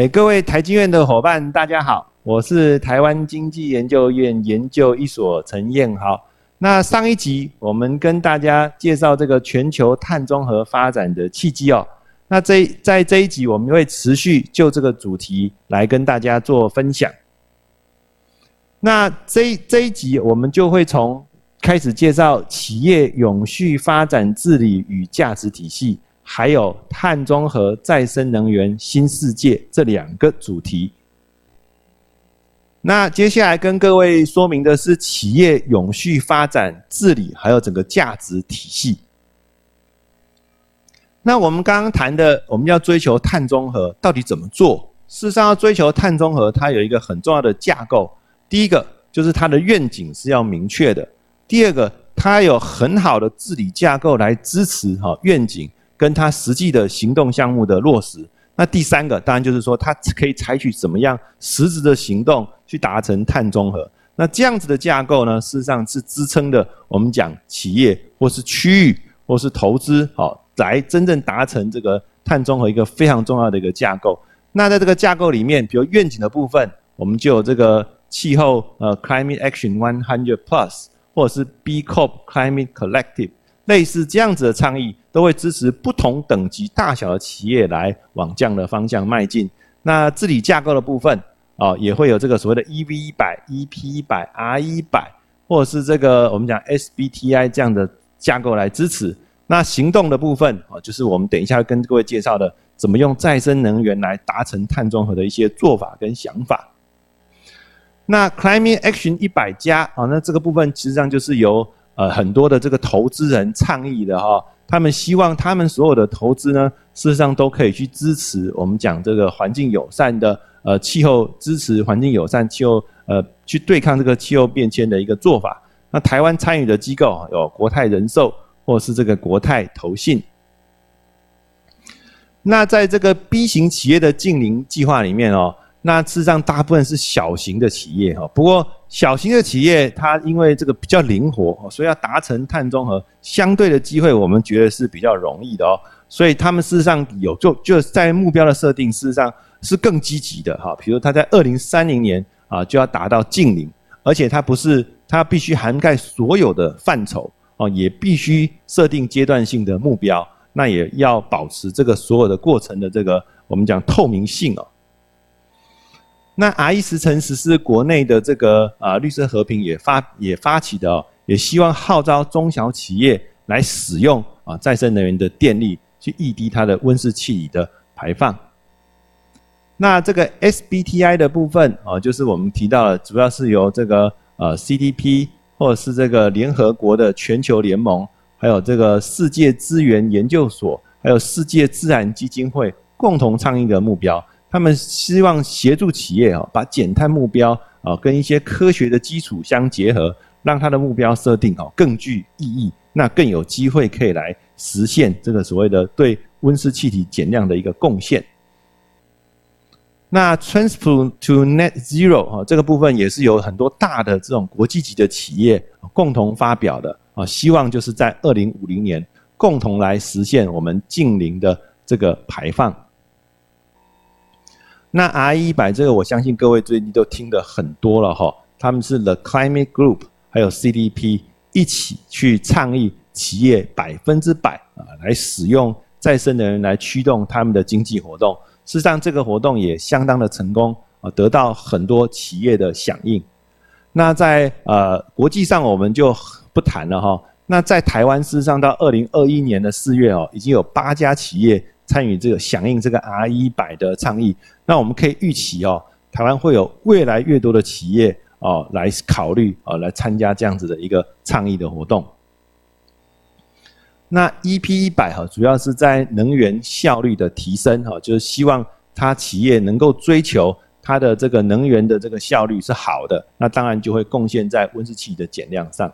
哎，各位台经院的伙伴，大家好，我是台湾经济研究院研究一所陈彦豪。那上一集我们跟大家介绍这个全球碳中和发展的契机哦。那这在这一集我们会持续就这个主题来跟大家做分享。那这这一集我们就会从开始介绍企业永续发展治理与价值体系，还有碳中和再生能源新世界这两个主题。那接下来跟各位说明的是企业永续发展治理，还有整个价值体系。那我们刚刚谈的，我们要追求碳中和，到底怎么做？事实上，要追求碳中和，它有一个很重要的架构。第一个就是它的愿景是要明确的；第二个，它有很好的治理架构来支持哈愿景跟它实际的行动项目的落实。那第三个，当然就是说，它可以采取怎么样实质的行动去达成碳中和。那这样子的架构呢，事实上是支撑的我们讲企业或是区域或是投资，好，来真正达成这个碳中和一个非常重要的一个架构。那在这个架构里面，比如愿景的部分，我们就有这个气候呃 Climate Action One Hundred Plus，或者是 B Corp Climate Collective。类似这样子的倡议，都会支持不同等级大小的企业来往这样的方向迈进。那治理架构的部分，哦，也会有这个所谓的 EV 一百、EP 一百、R 一百，或者是这个我们讲 SBTI 这样的架构来支持。那行动的部分，哦，就是我们等一下跟各位介绍的，怎么用再生能源来达成碳中和的一些做法跟想法。那 Climate Action 一百加，啊，那这个部分实际上就是由呃，很多的这个投资人倡议的哈，他们希望他们所有的投资呢，事实上都可以去支持我们讲这个环境友善的呃气候，支持环境友善气候呃去对抗这个气候变迁的一个做法。那台湾参与的机构有国泰人寿或是这个国泰投信。那在这个 B 型企业的近邻计划里面哦。那事实上，大部分是小型的企业哈。不过，小型的企业它因为这个比较灵活，所以要达成碳中和，相对的机会我们觉得是比较容易的哦。所以他们事实上有就就在目标的设定，事实上是更积极的哈。比如他在二零三零年啊就要达到净零，而且它不是它必须涵盖所有的范畴哦，也必须设定阶段性的目标，那也要保持这个所有的过程的这个我们讲透明性哦。那 R 一十乘十是国内的这个啊绿色和平也发也发起的哦，也希望号召中小企业来使用啊再生能源的电力，去抑低它的温室气体的排放。那这个 SBTI 的部分啊，就是我们提到了，主要是由这个呃 CDP 或者是这个联合国的全球联盟，还有这个世界资源研究所，还有世界自然基金会共同倡议的目标。他们希望协助企业啊，把减碳目标啊跟一些科学的基础相结合，让它的目标设定哦更具意义，那更有机会可以来实现这个所谓的对温室气体减量的一个贡献。那 Transport to Net Zero 啊这个部分也是有很多大的这种国际级的企业共同发表的啊，希望就是在二零五零年共同来实现我们近零的这个排放。那 R 一百这个，我相信各位最近都听得很多了哈。他们是 The Climate Group，还有 CDP 一起去倡议企业百分之百啊来使用再生能源来驱动他们的经济活动。事实上，这个活动也相当的成功啊，得到很多企业的响应。那在呃国际上我们就不谈了哈。那在台湾，事实上到二零二一年的四月哦，已经有八家企业。参与这个响应这个 R 一百的倡议，那我们可以预期哦，台湾会有越来越多的企业哦来考虑哦来参加这样子的一个倡议的活动。那 EP 一百哈，主要是在能源效率的提升哈，就是希望它企业能够追求它的这个能源的这个效率是好的，那当然就会贡献在温室气体的减量上。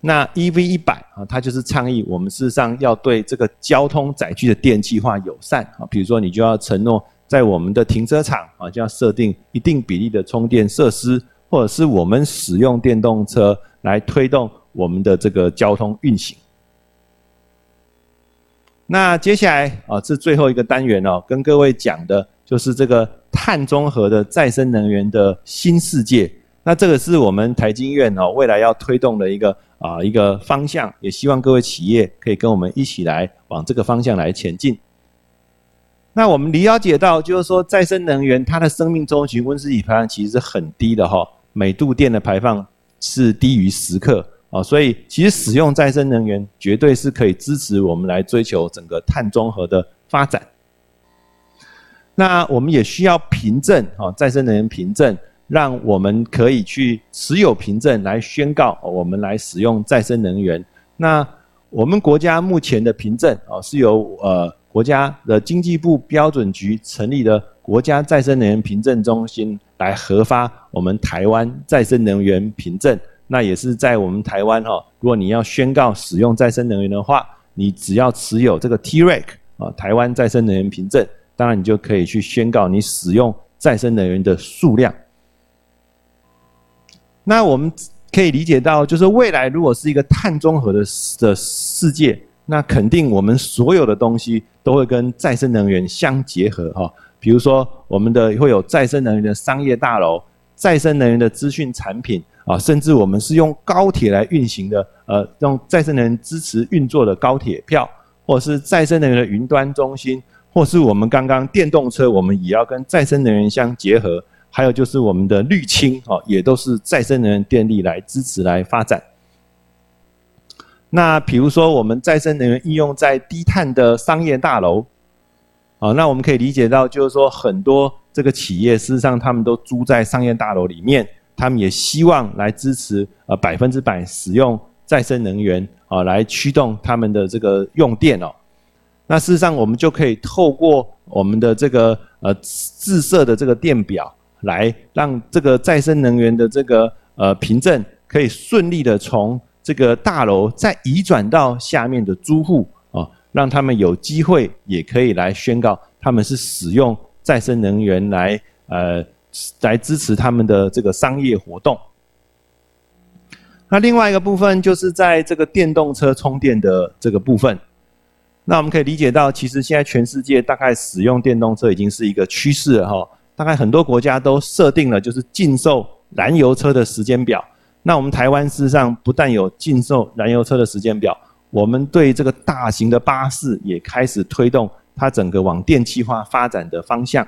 那 EV 一百啊，它就是倡议我们事实上要对这个交通载具的电气化友善啊，比如说你就要承诺在我们的停车场啊，就要设定一定比例的充电设施，或者是我们使用电动车来推动我们的这个交通运行。那接下来啊，是最后一个单元哦，跟各位讲的就是这个碳中和的再生能源的新世界。那这个是我们台经院哦，未来要推动的一个啊一个方向，也希望各位企业可以跟我们一起来往这个方向来前进。那我们了解到，就是说再生能源它的生命周期温室气体排放其实是很低的哈，每度电的排放是低于十克啊，所以其实使用再生能源绝对是可以支持我们来追求整个碳中和的发展。那我们也需要凭证啊，再生能源凭证，让我们可以去持有凭证来宣告我们来使用再生能源。那我们国家目前的凭证啊，是由呃。国家的经济部标准局成立的国家再生能源凭证中心来核发我们台湾再生能源凭证，那也是在我们台湾哈，如果你要宣告使用再生能源的话，你只要持有这个 T-REC 啊，台湾再生能源凭证，当然你就可以去宣告你使用再生能源的数量。那我们可以理解到，就是未来如果是一个碳中和的的世界。那肯定，我们所有的东西都会跟再生能源相结合哈。比如说，我们的会有再生能源的商业大楼、再生能源的资讯产品啊，甚至我们是用高铁来运行的，呃，用再生能源支持运作的高铁票，或是再生能源的云端中心，或是我们刚刚电动车，我们也要跟再生能源相结合。还有就是我们的绿氢哦，也都是再生能源电力来支持来发展。那比如说，我们再生能源应用在低碳的商业大楼，啊，那我们可以理解到，就是说很多这个企业，事实上他们都租在商业大楼里面，他们也希望来支持呃百分之百使用再生能源啊，来驱动他们的这个用电哦。那事实上，我们就可以透过我们的这个呃自设的这个电表，来让这个再生能源的这个呃凭证可以顺利的从。这个大楼再移转到下面的租户啊，让他们有机会也可以来宣告他们是使用再生能源来呃来支持他们的这个商业活动。那另外一个部分就是在这个电动车充电的这个部分，那我们可以理解到，其实现在全世界大概使用电动车已经是一个趋势了哈，大概很多国家都设定了就是禁售燃油车的时间表。那我们台湾事实上不但有禁售燃油车的时间表，我们对这个大型的巴士也开始推动它整个往电气化发展的方向。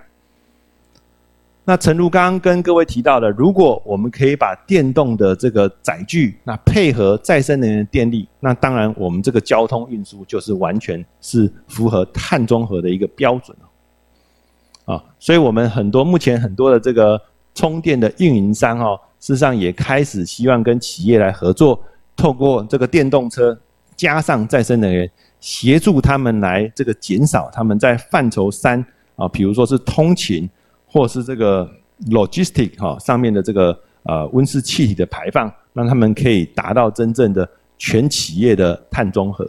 那陈如刚跟各位提到的，如果我们可以把电动的这个载具，那配合再生能源电力，那当然我们这个交通运输就是完全是符合碳中和的一个标准啊，所以我们很多目前很多的这个充电的运营商哦。事实上也开始希望跟企业来合作，透过这个电动车加上再生能源，协助他们来这个减少他们在范畴三啊，比如说是通勤或是这个 logistic 哈上面的这个呃温室气体的排放，让他们可以达到真正的全企业的碳中和。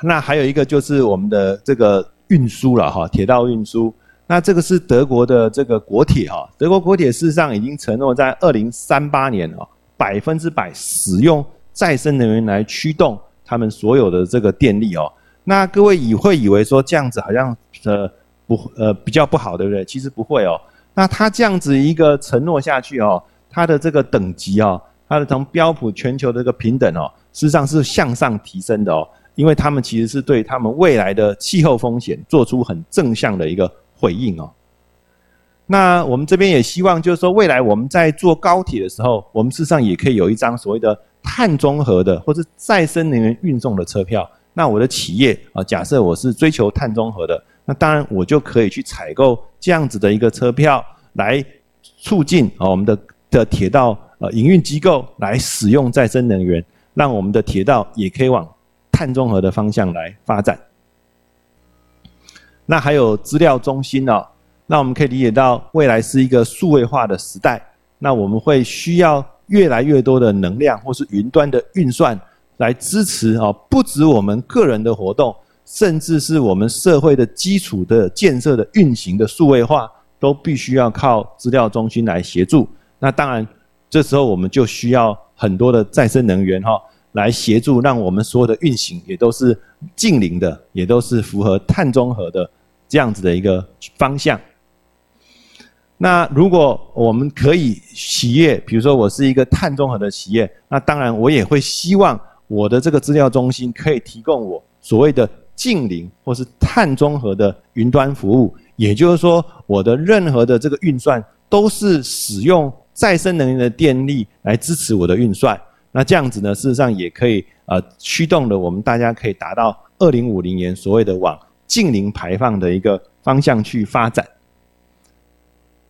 那还有一个就是我们的这个运输了哈，铁道运输。那这个是德国的这个国铁哈，德国国铁事实上已经承诺在二零三八年哦，百分之百使用再生能源来驱动他们所有的这个电力哦。那各位以会以为说这样子好像呃不呃比较不好，对不对？其实不会哦。那他这样子一个承诺下去哦，它的这个等级哦，它的从标普全球的这个平等哦，事实上是向上提升的哦，因为他们其实是对他们未来的气候风险做出很正向的一个。回应哦，那我们这边也希望，就是说，未来我们在坐高铁的时候，我们事实上也可以有一张所谓的碳中和的或者再生能源运送的车票。那我的企业啊，假设我是追求碳中和的，那当然我就可以去采购这样子的一个车票，来促进啊我们的的铁道呃营运机构来使用再生能源，让我们的铁道也可以往碳中和的方向来发展。那还有资料中心哦，那我们可以理解到未来是一个数位化的时代，那我们会需要越来越多的能量或是云端的运算来支持哦，不止我们个人的活动，甚至是我们社会的基础的建设的运行的数位化，都必须要靠资料中心来协助。那当然，这时候我们就需要很多的再生能源哈，来协助让我们所有的运行也都是近邻的，也都是符合碳中和的这样子的一个方向。那如果我们可以企业，比如说我是一个碳中和的企业，那当然我也会希望我的这个资料中心可以提供我所谓的近邻或是碳中和的云端服务。也就是说，我的任何的这个运算都是使用再生能源的电力来支持我的运算。那这样子呢，事实上也可以呃驱动了我们大家可以达到二零五零年所谓的往近零排放的一个方向去发展。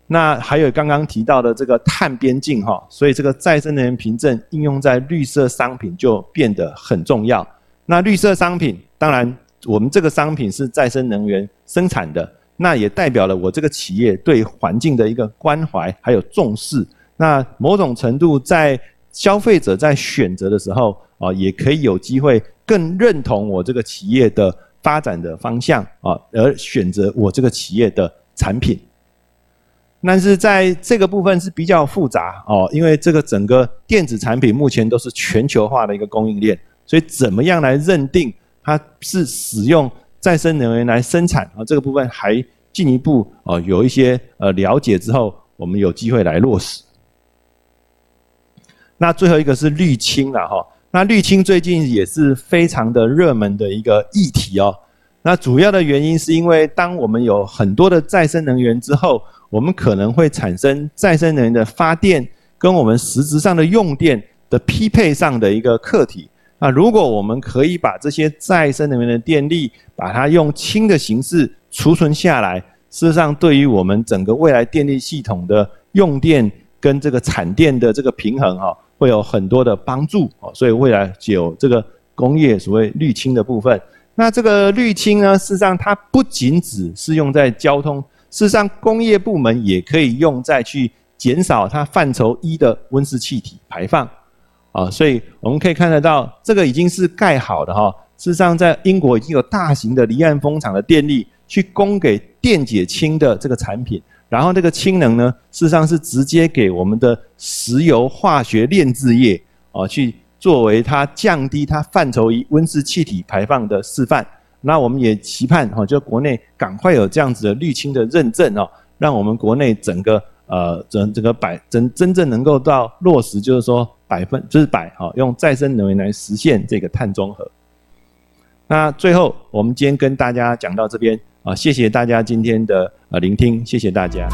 那还有刚刚提到的这个碳边境哈，所以这个再生能源凭证应用在绿色商品就变得很重要。那绿色商品，当然我们这个商品是再生能源生产的，那也代表了我这个企业对环境的一个关怀还有重视。那某种程度在消费者在选择的时候啊，也可以有机会更认同我这个企业的发展的方向啊，而选择我这个企业的产品。但是在这个部分是比较复杂哦，因为这个整个电子产品目前都是全球化的一个供应链，所以怎么样来认定它是使用再生能源来生产啊？这个部分还进一步哦有一些呃了解之后，我们有机会来落实。那最后一个是滤清了哈，那滤清最近也是非常的热门的一个议题哦。那主要的原因是因为当我们有很多的再生能源之后，我们可能会产生再生能源的发电跟我们实质上的用电的匹配上的一个课题。那如果我们可以把这些再生能源的电力，把它用氢的形式储存下来，事实上对于我们整个未来电力系统的用电跟这个产电的这个平衡哈，会有很多的帮助哦。所以未来有这个工业所谓滤氢的部分。那这个滤氢呢，事实上它不仅只是用在交通。事实上，工业部门也可以用在去减少它范畴一的温室气体排放，啊，所以我们可以看得到，这个已经是盖好的哈。事实上，在英国已经有大型的离岸风场的电力去供给电解氢的这个产品，然后这个氢能呢，事实上是直接给我们的石油化学炼制业啊，去作为它降低它范畴一温室气体排放的示范。那我们也期盼哈，就国内赶快有这样子的滤清的认证哦，让我们国内整个呃整整个百真真正能够到落实，就是说百分之百哈，用再生能源来实现这个碳中和。那最后，我们今天跟大家讲到这边啊，谢谢大家今天的呃聆听，谢谢大家。